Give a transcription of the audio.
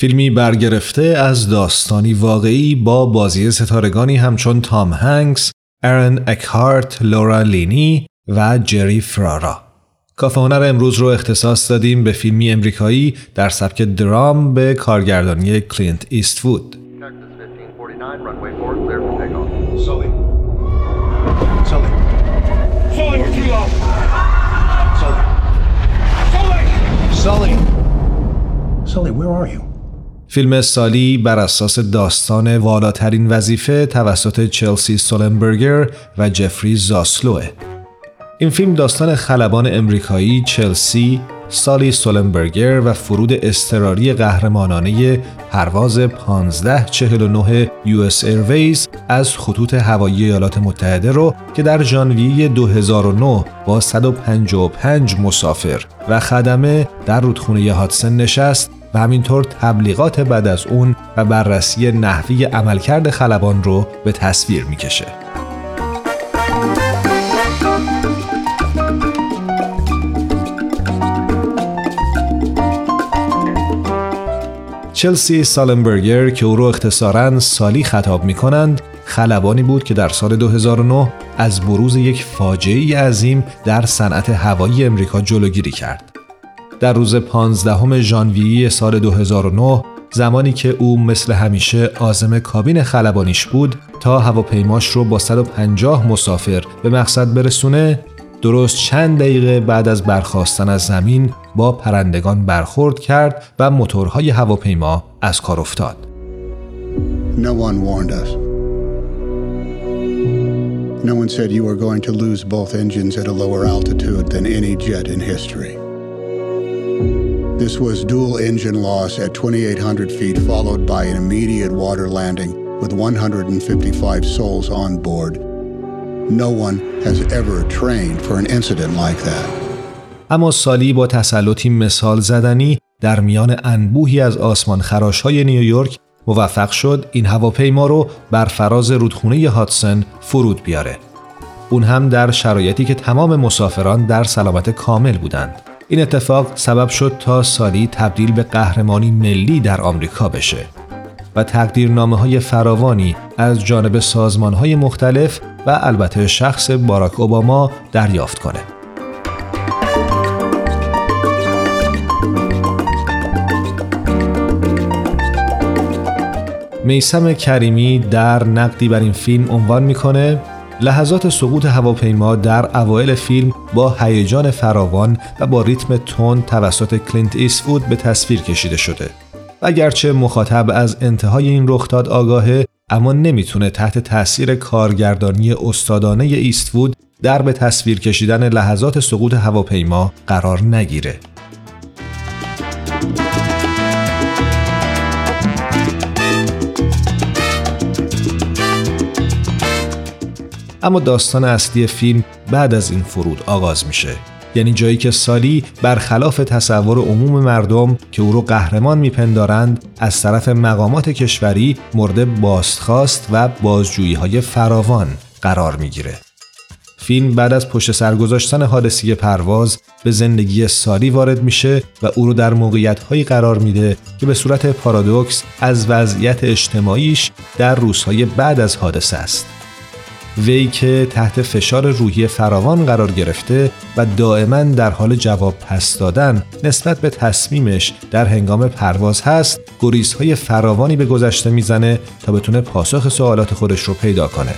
فیلمی برگرفته از داستانی واقعی با بازی ستارگانی همچون تام هنگس، ارن اکهارت، لورا لینی و جری فرارا. کافه هنر امروز رو اختصاص دادیم به فیلمی امریکایی در سبک درام به کارگردانی کلینت ایستوود. فیلم سالی بر اساس داستان والاترین وظیفه توسط چلسی سولنبرگر و جفری زاسلوه. این فیلم داستان خلبان امریکایی چلسی، سالی سولنبرگر و فرود استراری قهرمانانه پرواز 1549 US Airways از خطوط هوایی ایالات متحده رو که در ژانویه 2009 با 155 مسافر و خدمه در رودخونه هاتسن نشست و همینطور تبلیغات بعد از اون و بررسی نحوی عملکرد خلبان رو به تصویر می‌کشه. چلسی سالنبرگر که او رو اختصارا سالی خطاب می کنند خلبانی بود که در سال 2009 از بروز یک فاجعه عظیم در صنعت هوایی امریکا جلوگیری کرد. در روز 15 ژانویه سال 2009 زمانی که او مثل همیشه آزم کابین خلبانیش بود تا هواپیماش رو با 150 مسافر به مقصد برسونه درست چند دقیقه بعد از برخواستن از زمین با پرندگان برخورد کرد و موتورهای هواپیما از کار افتاد. No one warned us. No one said you were going to lose both engines at a lower altitude than any jet in history. This was dual engine loss at 2,800 feet, followed by an immediate water landing with 155 souls on board. No one has ever trained for an incident like that. اما سالی با تسلطی مثال زدنی در میان انبوهی از آسمان خراش های نیویورک موفق شد این هواپیما رو بر فراز رودخونه هاتسن فرود بیاره. اون هم در شرایطی که تمام مسافران در سلامت کامل بودند. این اتفاق سبب شد تا سالی تبدیل به قهرمانی ملی در آمریکا بشه و تقدیرنامه های فراوانی از جانب سازمان های مختلف و البته شخص باراک اوباما دریافت کنه. میسم کریمی در نقدی بر این فیلم عنوان می‌کنه لحظات سقوط هواپیما در اوایل فیلم با هیجان فراوان و با ریتم تون توسط کلینت ایسفود به تصویر کشیده شده. اگرچه مخاطب از انتهای این رخداد آگاهه اما نمی‌تونه تحت تاثیر کارگردانی استادانه ایستفود در به تصویر کشیدن لحظات سقوط هواپیما قرار نگیره. اما داستان اصلی فیلم بعد از این فرود آغاز میشه یعنی جایی که سالی برخلاف تصور عموم مردم که او رو قهرمان میپندارند از طرف مقامات کشوری مورد بازخواست و بازجویی های فراوان قرار می‌گیره. فیلم بعد از پشت سر گذاشتن حادثی پرواز به زندگی سالی وارد میشه و او رو در موقعیت هایی قرار میده که به صورت پارادوکس از وضعیت اجتماعیش در روزهای بعد از حادثه است. وی که تحت فشار روحی فراوان قرار گرفته و دائما در حال جواب پس دادن نسبت به تصمیمش در هنگام پرواز هست گریزهای فراوانی به گذشته می‌زنه تا بتونه پاسخ سوالات خودش رو پیدا کنه.